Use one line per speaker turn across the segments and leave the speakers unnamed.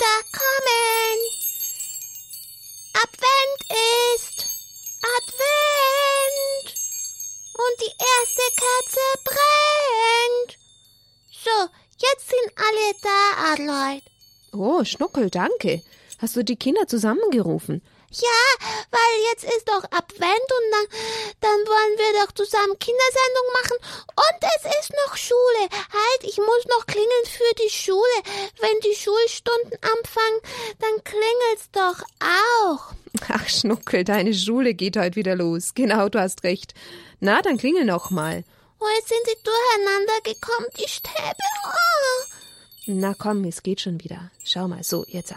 Kinder kommen. Advent ist. Advent. Und die erste Kerze brennt. So, jetzt sind alle da, Adelheid.
Oh, Schnuckel, danke. Hast du die Kinder zusammengerufen?
Ja, weil jetzt ist doch Advent und dann, dann wollen wir doch zusammen Kindersendung machen und es ist noch Schule. Halt, ich muss noch klingeln für die Schule. Wenn die Schulstunden anfangen, dann klingelt's doch auch.
Ach, Schnuckel, deine Schule geht heute wieder los. Genau, du hast recht. Na, dann klingel noch mal.
Oh, jetzt sind sie durcheinander gekommen, die Stäbe. Oh.
Na komm, es geht schon wieder. Schau mal, so, jetzt.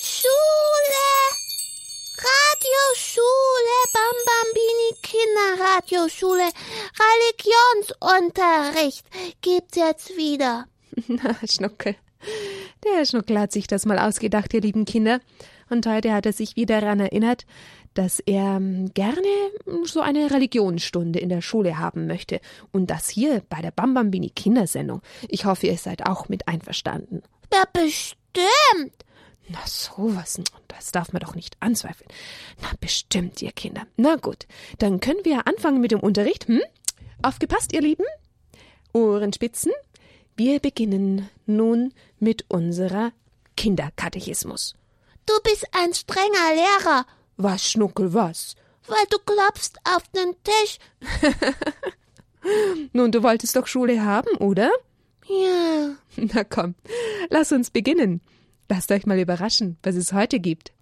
Schule! Radioschule, Bambambini Kinderradioschule, Religionsunterricht gibt's jetzt wieder.
Na, Schnuckel. Der Schnuckel hat sich das mal ausgedacht, ihr lieben Kinder. Und heute hat er sich wieder daran erinnert, dass er ähm, gerne so eine Religionsstunde in der Schule haben möchte. Und das hier bei der Bambambini Kindersendung. Ich hoffe, ihr seid auch mit einverstanden.
Ja, bestimmt.
Na sowas, das darf man doch nicht anzweifeln. Na bestimmt, ihr Kinder. Na gut, dann können wir anfangen mit dem Unterricht. Hm? Aufgepasst, ihr Lieben? Ohrenspitzen. Wir beginnen nun mit unserer Kinderkatechismus.
Du bist ein strenger Lehrer.
Was, Schnuckel, was?
Weil du klopfst auf den Tisch.
Nun, du wolltest doch Schule haben, oder?
Ja.
Na komm, lass uns beginnen. Lasst euch mal überraschen, was es heute gibt.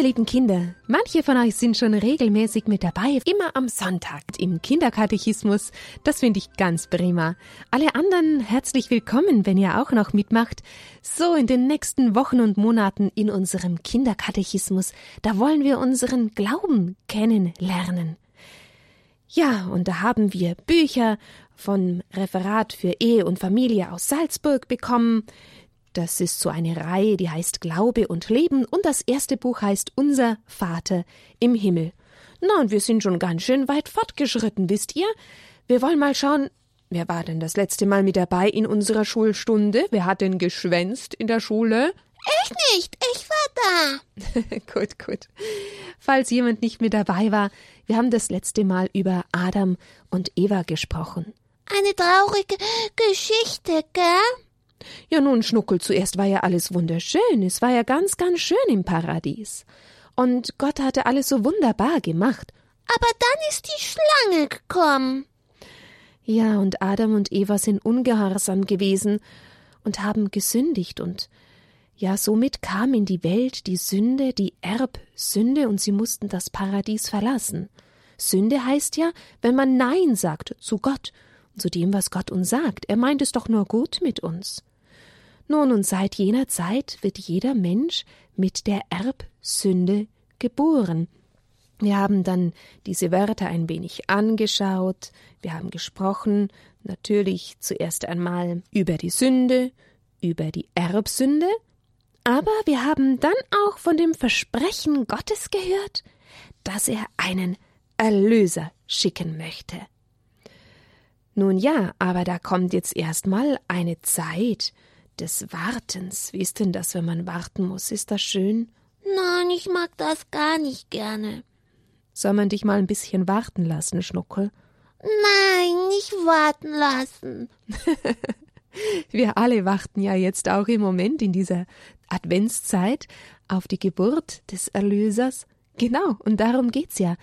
Ihr lieben Kinder, manche von euch sind schon regelmäßig mit dabei, immer am Sonntag im Kinderkatechismus. Das finde ich ganz prima. Alle anderen herzlich willkommen, wenn ihr auch noch mitmacht. So, in den nächsten Wochen und Monaten in unserem Kinderkatechismus, da wollen wir unseren Glauben kennenlernen. Ja, und da haben wir Bücher vom Referat für Ehe und Familie aus Salzburg bekommen. Das ist so eine Reihe, die heißt Glaube und Leben und das erste Buch heißt Unser Vater im Himmel. Na, und wir sind schon ganz schön weit fortgeschritten, wisst ihr? Wir wollen mal schauen, wer war denn das letzte Mal mit dabei in unserer Schulstunde? Wer hat denn geschwänzt in der Schule?
Ich nicht, ich war
da. gut, gut. Falls jemand nicht mit dabei war, wir haben das letzte Mal über Adam und Eva gesprochen.
Eine traurige Geschichte, gell?
Ja, nun, Schnuckel, zuerst war ja alles wunderschön. Es war ja ganz, ganz schön im Paradies. Und Gott hatte alles so wunderbar gemacht.
Aber dann ist die Schlange gekommen.
Ja, und Adam und Eva sind ungehorsam gewesen und haben gesündigt und ja, somit kam in die Welt die Sünde, die Erbsünde, und sie mussten das Paradies verlassen. Sünde heißt ja, wenn man Nein sagt zu Gott und zu dem, was Gott uns sagt. Er meint es doch nur gut mit uns. Nun, und seit jener Zeit wird jeder Mensch mit der Erbsünde geboren. Wir haben dann diese Wörter ein wenig angeschaut, wir haben gesprochen, natürlich zuerst einmal über die Sünde, über die Erbsünde, aber wir haben dann auch von dem Versprechen Gottes gehört, dass er einen Erlöser schicken möchte. Nun ja, aber da kommt jetzt erstmal eine Zeit, des Wartens. Wie ist denn das, wenn man warten muss? Ist das schön?
Nein, ich mag das gar nicht gerne.
Soll man dich mal ein bisschen warten lassen, Schnuckel?
Nein, nicht warten lassen.
Wir alle warten ja jetzt auch im Moment in dieser Adventszeit auf die Geburt des Erlösers. Genau, und darum geht's ja.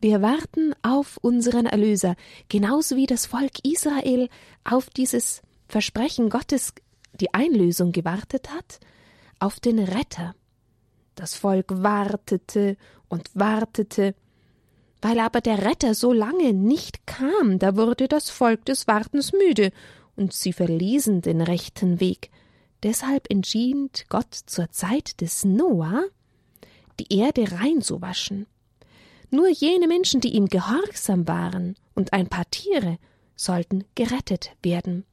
Wir warten auf unseren Erlöser, genauso wie das Volk Israel auf dieses Versprechen Gottes die Einlösung gewartet hat, auf den Retter. Das Volk wartete und wartete, weil aber der Retter so lange nicht kam, da wurde das Volk des Wartens müde, und sie verließen den rechten Weg. Deshalb entschied Gott zur Zeit des Noah, die Erde rein zu waschen. Nur jene Menschen, die ihm gehorsam waren, und ein paar Tiere, sollten gerettet werden.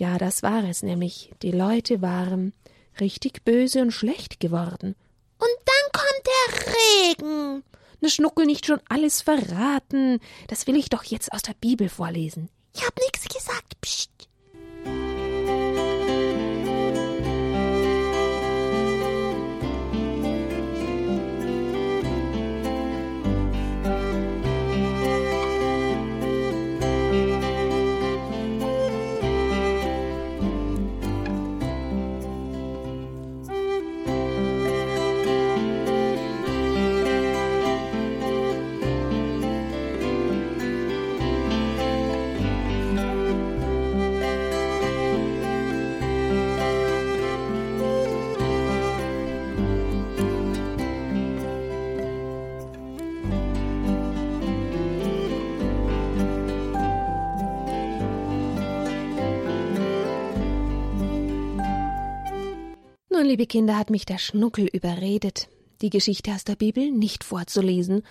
Ja, das war es nämlich. Die Leute waren richtig böse und schlecht geworden.
Und dann kommt der Regen.
Na, Schnuckel, nicht schon alles verraten. Das will ich doch jetzt aus der Bibel vorlesen.
Ich hab nix gesagt. Psst.
Liebe Kinder, hat mich der Schnuckel überredet, die Geschichte aus der Bibel nicht vorzulesen,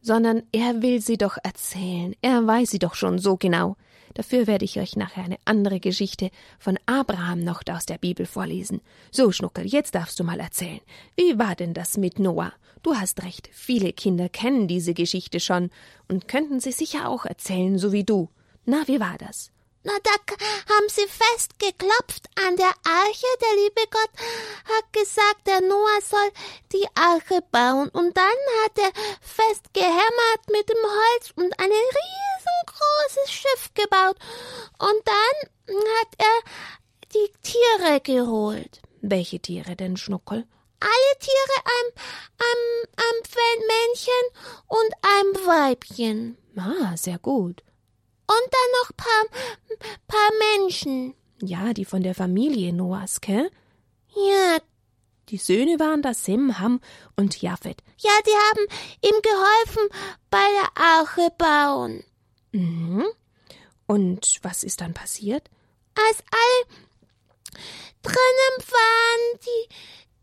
sondern er will sie doch erzählen. Er weiß sie doch schon so genau. Dafür werde ich euch nachher eine andere Geschichte von Abraham noch aus der Bibel vorlesen. So, Schnuckel, jetzt darfst du mal erzählen. Wie war denn das mit Noah? Du hast recht, viele Kinder kennen diese Geschichte schon und könnten sie sicher auch erzählen, so wie du. Na, wie war das?
Na, da haben sie festgeklopft an der Arche. Der liebe Gott hat gesagt, der Noah soll die Arche bauen. Und dann hat er festgehämmert mit dem Holz und ein riesengroßes Schiff gebaut. Und dann hat er die Tiere geholt.
Welche Tiere denn, Schnuckel?
Alle Tiere, ein, ein, ein Männchen und ein Weibchen.
Ah, sehr gut.
Und dann noch paar, paar Menschen.
Ja, die von der Familie Noahs, gell?
Ja.
Die Söhne waren da Sem, Ham und Japhet.
Ja, die haben ihm geholfen bei der Arche bauen.
Mhm. Und was ist dann passiert?
Als alle drinnen waren, die,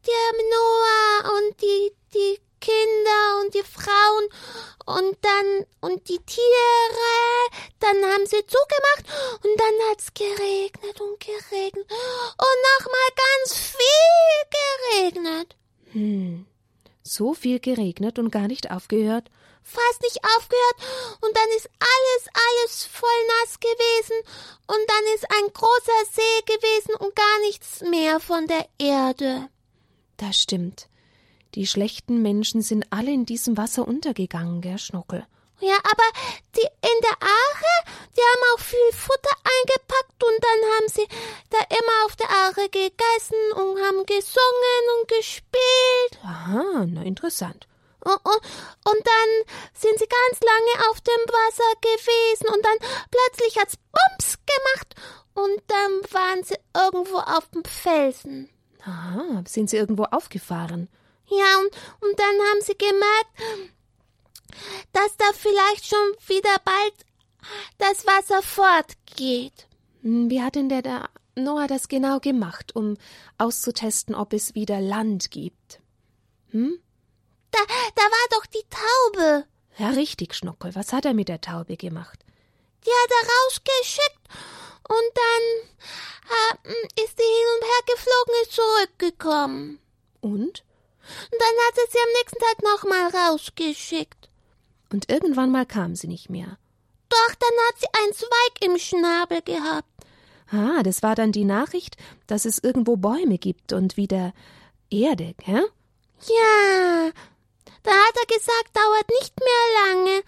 der Noah und die, die Kinder und die Frauen und dann und die Tiere, dann haben sie zugemacht und dann hat's geregnet und geregnet und nochmal ganz viel geregnet.
Hm. So viel geregnet und gar nicht aufgehört?
Fast nicht aufgehört und dann ist alles, alles voll nass gewesen und dann ist ein großer See gewesen und gar nichts mehr von der Erde.
Das stimmt. Die schlechten Menschen sind alle in diesem Wasser untergegangen, gell, Schnuckel?
Ja, aber die in der Arche, die haben auch viel Futter eingepackt und dann haben sie da immer auf der Arche gegessen und haben gesungen und gespielt.
Aha, na interessant.
Und, und, und dann sind sie ganz lange auf dem Wasser gewesen und dann plötzlich hat's Bums gemacht und dann waren sie irgendwo auf dem Felsen.
Aha, sind sie irgendwo aufgefahren?
Ja, und, und dann haben sie gemerkt, dass da vielleicht schon wieder bald das Wasser fortgeht.
Wie hat denn der, der Noah das genau gemacht, um auszutesten, ob es wieder Land gibt?
Hm? Da, da war doch die Taube.
Ja, richtig, Schnuckel. Was hat er mit der Taube gemacht?
Die hat er rausgeschickt und dann äh, ist die hin und her geflogen, ist zurückgekommen.
Und?
Und dann hat er sie am nächsten Tag nochmal rausgeschickt.
Und irgendwann mal kam sie nicht mehr.
Doch, dann hat sie einen Zweig im Schnabel gehabt.
Ah, das war dann die Nachricht, dass es irgendwo Bäume gibt und wieder Erde, hä?
Ja. Da hat er gesagt, dauert nicht mehr lange.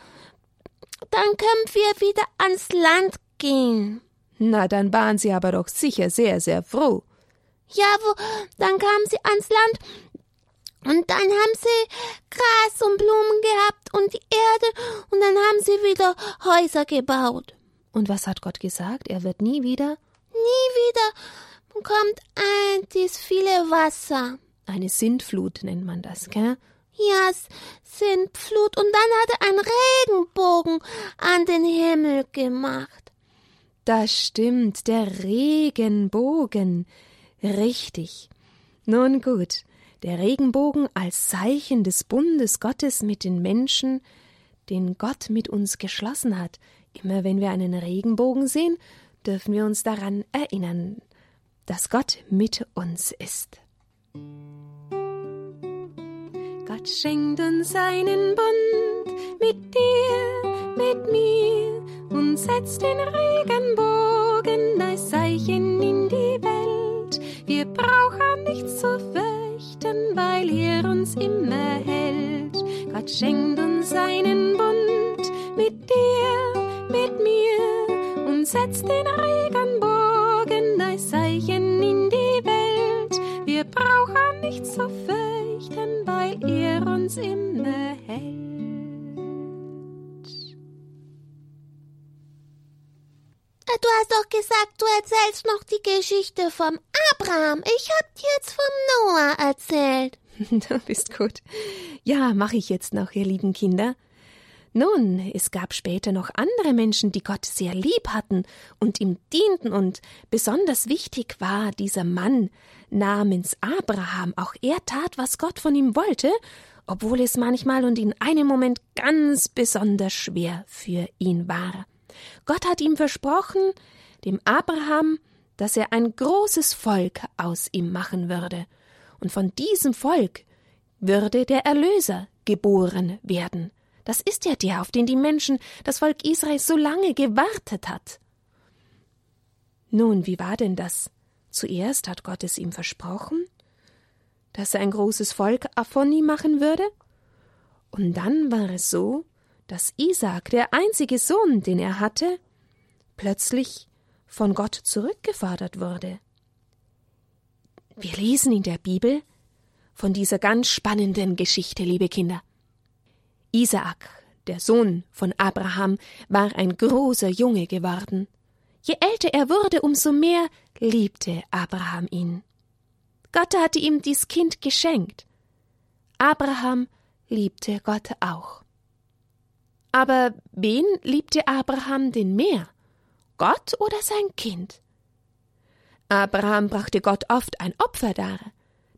Dann können wir wieder ans Land gehen.
Na, dann waren sie aber doch sicher sehr, sehr froh.
Ja, wo, dann kamen sie ans Land und dann haben sie Gras und Blumen gehabt und die Erde und dann haben sie wieder Häuser gebaut.
Und was hat Gott gesagt? Er wird nie wieder?
Nie wieder kommt ein dies viele Wasser.
Eine Sintflut nennt man das, gell?
Ja, Sintflut. Und dann hat er einen Regenbogen an den Himmel gemacht.
Das stimmt, der Regenbogen. Richtig. Nun gut, Der Regenbogen als Zeichen des Bundes Gottes mit den Menschen, den Gott mit uns geschlossen hat. Immer wenn wir einen Regenbogen sehen, dürfen wir uns daran erinnern, dass Gott mit uns ist. Gott schenkt uns einen Bund mit dir, mit mir und setzt den Regenbogen als Zeichen in die Welt. Wir brauchen nichts zu fürchten, weil er uns immer hält. Gott schenkt uns einen Bund mit dir, mit mir und setzt den Regenbogen als Zeichen in die Welt. Wir brauchen nichts zu fürchten, weil er uns immer hält.
Du hast doch gesagt, du erzählst noch die Geschichte vom Abraham. Ich hab dir jetzt vom Noah erzählt.
Du bist gut. Ja, mache ich jetzt noch, ihr lieben Kinder. Nun, es gab später noch andere Menschen, die Gott sehr lieb hatten und ihm dienten, und besonders wichtig war dieser Mann namens Abraham. Auch er tat, was Gott von ihm wollte, obwohl es manchmal und in einem Moment ganz besonders schwer für ihn war. Gott hat ihm versprochen, dem Abraham, dass er ein großes Volk aus ihm machen würde, und von diesem Volk würde der Erlöser geboren werden. Das ist ja der, auf den die Menschen, das Volk Israel, so lange gewartet hat. Nun, wie war denn das? Zuerst hat Gott es ihm versprochen, dass er ein großes Volk von ihm machen würde, und dann war es so, dass Isaak, der einzige Sohn, den er hatte, plötzlich von Gott zurückgefordert wurde. Wir lesen in der Bibel von dieser ganz spannenden Geschichte, liebe Kinder. Isaak, der Sohn von Abraham, war ein großer Junge geworden. Je älter er wurde, umso mehr liebte Abraham ihn. Gott hatte ihm dies Kind geschenkt. Abraham liebte Gott auch. Aber wen liebte Abraham denn mehr? Gott oder sein Kind? Abraham brachte Gott oft ein Opfer dar.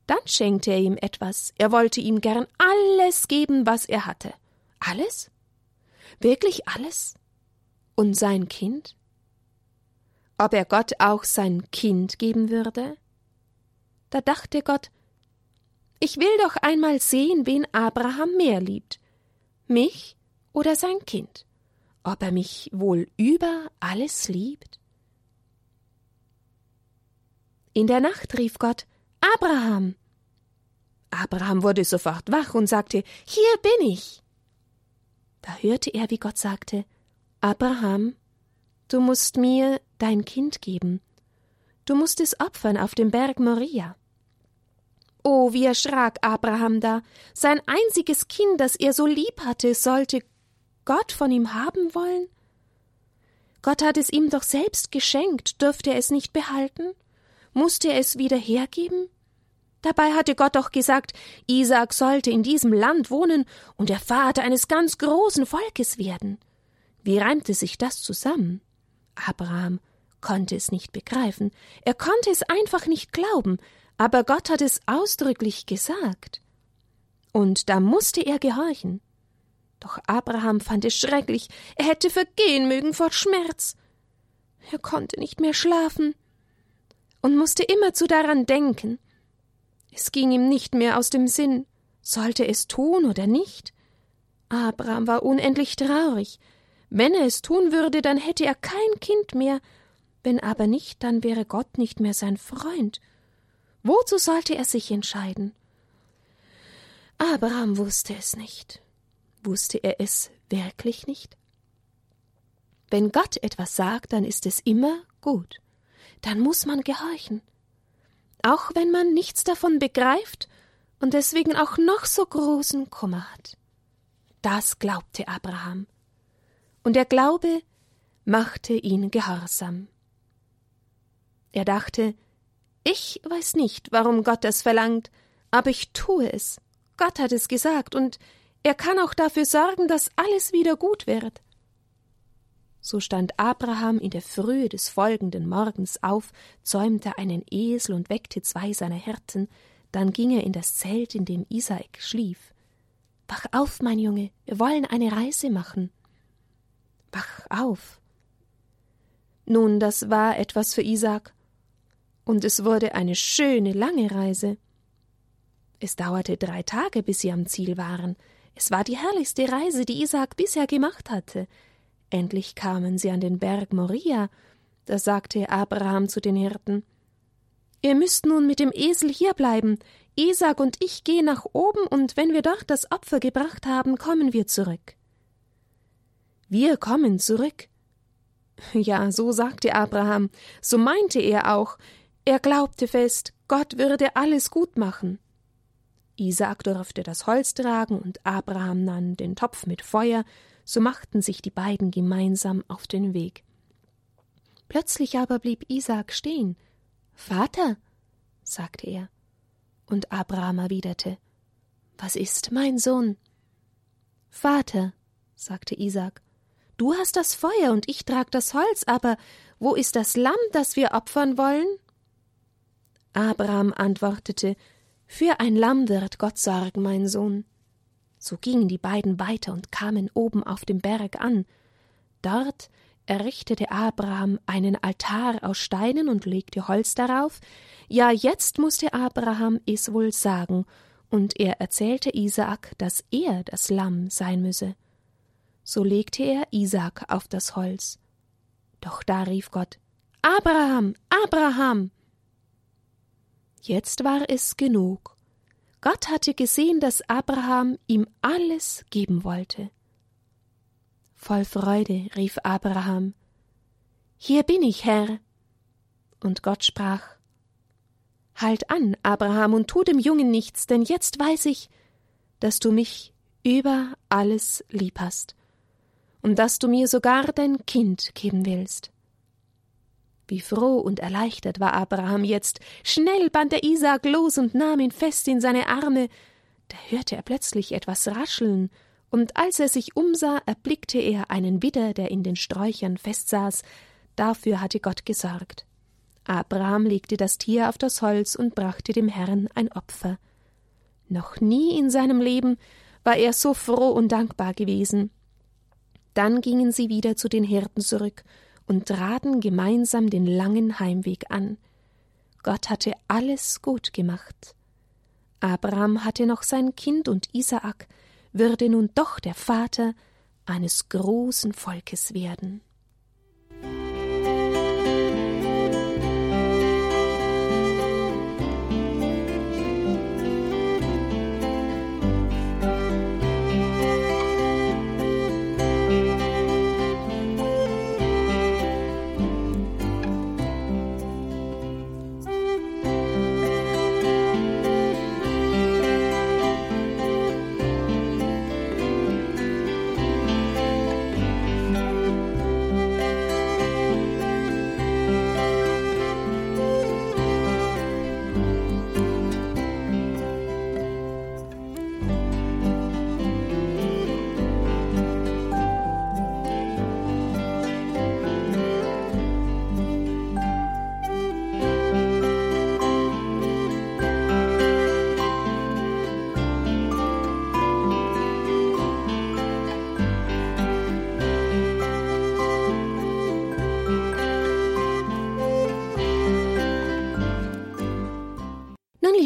Dann schenkte er ihm etwas. Er wollte ihm gern alles geben, was er hatte. Alles? Wirklich alles? Und sein Kind? Ob er Gott auch sein Kind geben würde? Da dachte Gott, ich will doch einmal sehen, wen Abraham mehr liebt. Mich oder sein Kind? Ob er mich wohl über alles liebt? In der Nacht rief Gott Abraham. Abraham wurde sofort wach und sagte Hier bin ich. Da hörte er, wie Gott sagte Abraham, du musst mir dein Kind geben. Du musst es opfern auf dem Berg Moria. Oh, wie erschrak Abraham da. Sein einziges Kind, das er so lieb hatte, sollte Gott von ihm haben wollen? Gott hat es ihm doch selbst geschenkt, dürfte er es nicht behalten? Musste er es wieder hergeben? Dabei hatte Gott doch gesagt, Isaak sollte in diesem Land wohnen und der Vater eines ganz großen Volkes werden. Wie reimte sich das zusammen? Abraham konnte es nicht begreifen, er konnte es einfach nicht glauben, aber Gott hat es ausdrücklich gesagt. Und da musste er gehorchen. Doch Abraham fand es schrecklich, er hätte vergehen mögen vor Schmerz. Er konnte nicht mehr schlafen und musste immerzu daran denken. Es ging ihm nicht mehr aus dem Sinn, sollte es tun oder nicht. Abraham war unendlich traurig. Wenn er es tun würde, dann hätte er kein Kind mehr, wenn aber nicht, dann wäre Gott nicht mehr sein Freund. Wozu sollte er sich entscheiden? Abraham wusste es nicht. Wusste er es wirklich nicht? Wenn Gott etwas sagt, dann ist es immer gut. Dann muss man gehorchen. Auch wenn man nichts davon begreift und deswegen auch noch so großen Kummer hat. Das glaubte Abraham. Und der Glaube machte ihn gehorsam. Er dachte, ich weiß nicht, warum Gott das verlangt, aber ich tue es. Gott hat es gesagt, und er kann auch dafür sorgen, dass alles wieder gut wird. So stand Abraham in der Frühe des folgenden Morgens auf, zäumte einen Esel und weckte zwei seiner Hirten, Dann ging er in das Zelt, in dem Isaak schlief. Wach auf, mein Junge, wir wollen eine Reise machen. Wach auf. Nun, das war etwas für Isaak, und es wurde eine schöne lange Reise. Es dauerte drei Tage, bis sie am Ziel waren. Es war die herrlichste Reise, die Isaak bisher gemacht hatte. Endlich kamen sie an den Berg Moria. Da sagte Abraham zu den Hirten: Ihr müsst nun mit dem Esel hierbleiben. Isaak und ich gehen nach oben, und wenn wir dort das Opfer gebracht haben, kommen wir zurück. Wir kommen zurück. Ja, so sagte Abraham, so meinte er auch. Er glaubte fest, Gott würde alles gut machen. Isaak durfte das Holz tragen und Abraham nahm den Topf mit Feuer, so machten sich die beiden gemeinsam auf den Weg. Plötzlich aber blieb Isaak stehen. Vater, sagte er. Und Abraham erwiderte, Was ist, mein Sohn? Vater, sagte Isaak, du hast das Feuer und ich trag das Holz, aber wo ist das Lamm, das wir opfern wollen? Abraham antwortete, für ein Lamm wird Gott sorgen, mein Sohn. So gingen die beiden weiter und kamen oben auf dem Berg an. Dort errichtete Abraham einen Altar aus Steinen und legte Holz darauf. Ja, jetzt musste Abraham es wohl sagen, und er erzählte Isaak, dass er das Lamm sein müsse. So legte er Isaak auf das Holz. Doch da rief Gott Abraham, Abraham. Jetzt war es genug. Gott hatte gesehen, dass Abraham ihm alles geben wollte. Voll Freude rief Abraham Hier bin ich, Herr. Und Gott sprach Halt an, Abraham, und tu dem Jungen nichts, denn jetzt weiß ich, dass du mich über alles lieb hast und dass du mir sogar dein Kind geben willst. Wie froh und erleichtert war Abraham jetzt. Schnell band er Isaak los und nahm ihn fest in seine Arme. Da hörte er plötzlich etwas rascheln, und als er sich umsah, erblickte er einen Widder, der in den Sträuchern festsaß. Dafür hatte Gott gesorgt. Abraham legte das Tier auf das Holz und brachte dem Herrn ein Opfer. Noch nie in seinem Leben war er so froh und dankbar gewesen. Dann gingen sie wieder zu den Hirten zurück und traten gemeinsam den langen Heimweg an. Gott hatte alles gut gemacht. Abraham hatte noch sein Kind und Isaak würde nun doch der Vater eines großen Volkes werden.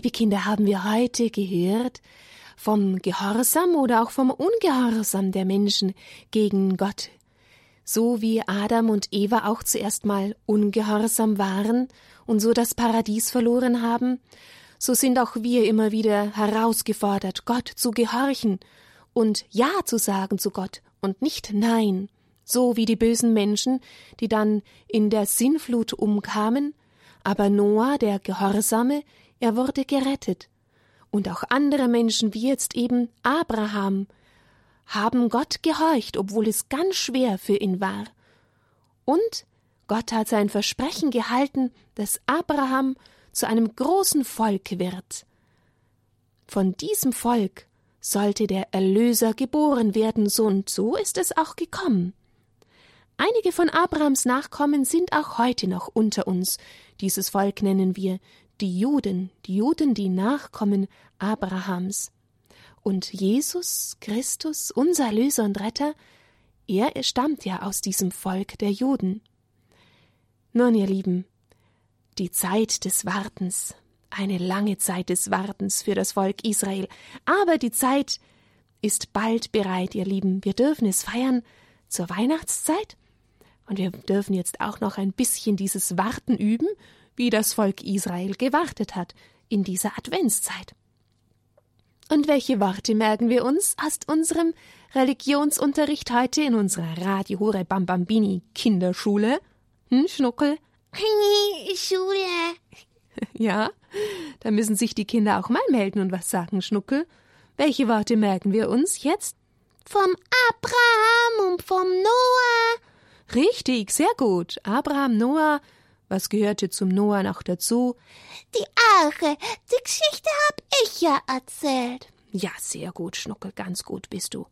Liebe Kinder, haben wir heute gehört vom Gehorsam oder auch vom Ungehorsam der Menschen gegen Gott. So wie Adam und Eva auch zuerst mal ungehorsam waren und so das Paradies verloren haben, so sind auch wir immer wieder herausgefordert, Gott zu gehorchen und Ja zu sagen zu Gott und nicht Nein, so wie die bösen Menschen, die dann in der Sinnflut umkamen, aber Noah, der Gehorsame, er wurde gerettet. Und auch andere Menschen, wie jetzt eben Abraham, haben Gott gehorcht, obwohl es ganz schwer für ihn war. Und Gott hat sein Versprechen gehalten, dass Abraham zu einem großen Volk wird. Von diesem Volk sollte der Erlöser geboren werden, so und so ist es auch gekommen. Einige von Abrahams Nachkommen sind auch heute noch unter uns. Dieses Volk nennen wir die Juden, die Juden, die Nachkommen Abrahams. Und Jesus Christus, unser Löser und Retter, er stammt ja aus diesem Volk der Juden. Nun, ihr Lieben, die Zeit des Wartens, eine lange Zeit des Wartens für das Volk Israel, aber die Zeit ist bald bereit, ihr Lieben. Wir dürfen es feiern zur Weihnachtszeit und wir dürfen jetzt auch noch ein bisschen dieses Warten üben, wie das Volk Israel gewartet hat in dieser Adventszeit. Und welche Worte merken wir uns aus unserem Religionsunterricht heute in unserer Radio Hure Bambambini Kinderschule? Hm, Schnuckel?
Schule.
Ja, da müssen sich die Kinder auch mal melden und was sagen, Schnuckel. Welche Worte merken wir uns jetzt?
Vom Abraham und vom Noah.
Richtig, sehr gut. Abraham, Noah. Was gehörte zum Noah noch dazu?
Die Arche. Die Geschichte hab ich ja erzählt.
Ja, sehr gut, Schnuckel, ganz gut bist du.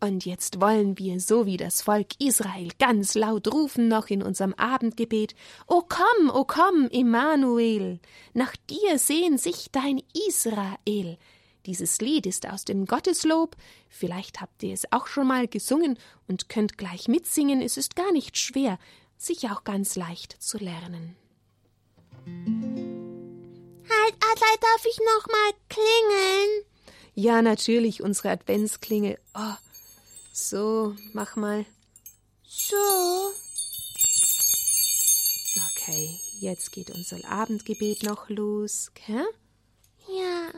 Und jetzt wollen wir, so wie das Volk Israel, ganz laut rufen noch in unserem Abendgebet: O komm, o komm, Immanuel! Nach dir sehen sich dein Israel. Dieses Lied ist aus dem Gotteslob. Vielleicht habt ihr es auch schon mal gesungen und könnt gleich mitsingen. Es ist gar nicht schwer, sicher auch ganz leicht zu lernen.
Halt, Adlai, darf ich noch mal klingeln?
Ja, natürlich, unsere Adventsklingel. Oh, so, mach mal.
So.
Okay, jetzt geht unser Abendgebet noch los, gell?
Ja.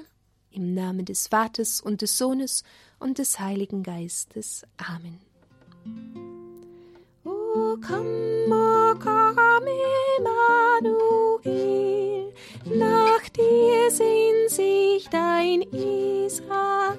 Im Namen des Vaters und des Sohnes und des Heiligen Geistes. Amen. Nach dir sehnt sich dein Israel.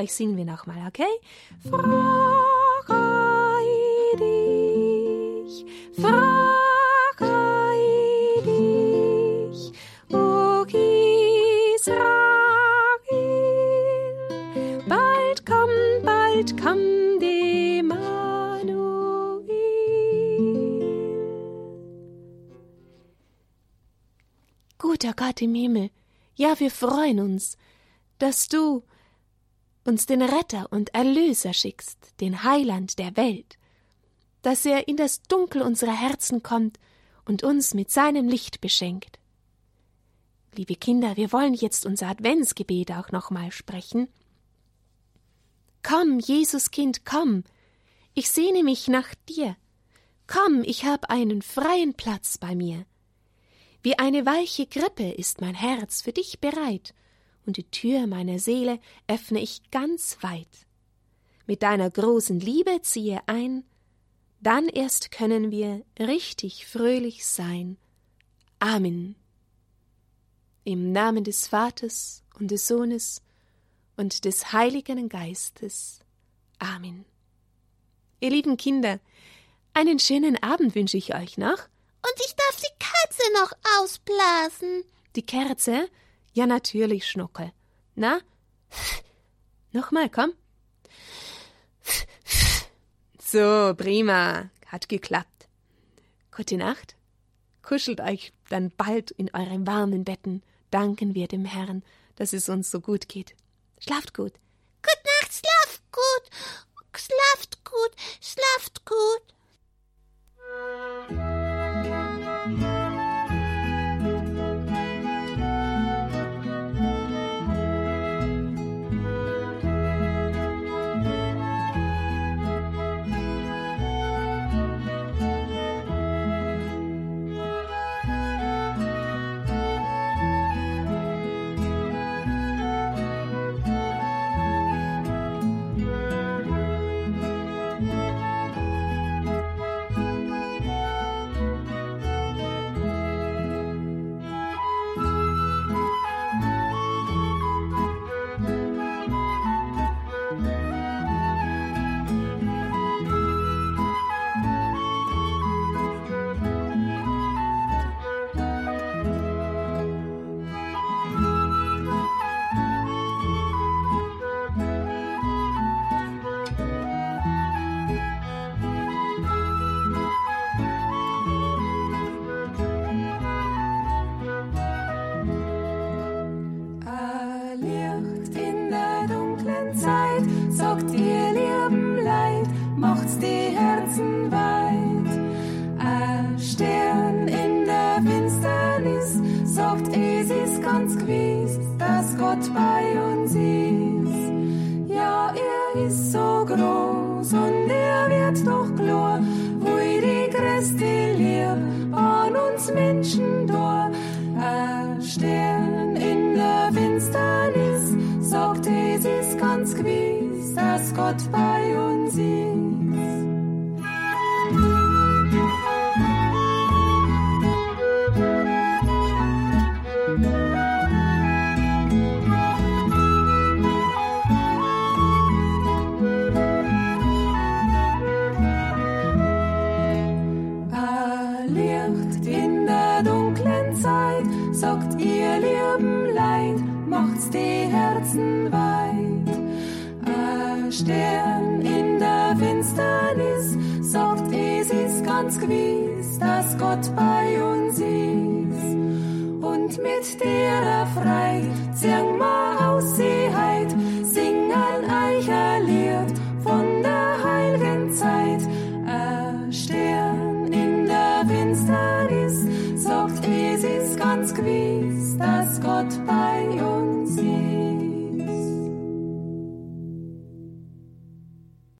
Euch, singen wir nochmal, okay? Frei dich, o Israel. Bald kommt, bald Emmanuel. Guter Gott im Himmel, ja, wir freuen uns, dass du uns den Retter und Erlöser schickst, den Heiland der Welt, dass er in das Dunkel unserer Herzen kommt und uns mit seinem Licht beschenkt. Liebe Kinder, wir wollen jetzt unser Adventsgebet auch nochmal sprechen. Komm, Jesuskind, komm, ich sehne mich nach dir. Komm, ich hab einen freien Platz bei mir. Wie eine weiche Krippe ist mein Herz für dich bereit, und die Tür meiner Seele öffne ich ganz weit. Mit deiner großen Liebe ziehe ein, dann erst können wir richtig fröhlich sein. Amen. Im Namen des Vaters und des Sohnes und des Heiligen Geistes. Amen. Ihr lieben Kinder, einen schönen Abend wünsche ich euch noch.
Und ich darf die Katze noch ausblasen.
Die Kerze? Ja, natürlich, Schnuckel. Na? Nochmal, komm. So, prima. Hat geklappt. Gute Nacht. Kuschelt euch dann bald in euren warmen Betten. Danken wir dem Herrn, dass es uns so gut geht. Schlaft gut.
Gute Nacht, schlaft gut. Schlaft gut, schlaft gut.
Dass Gott dass Gott bei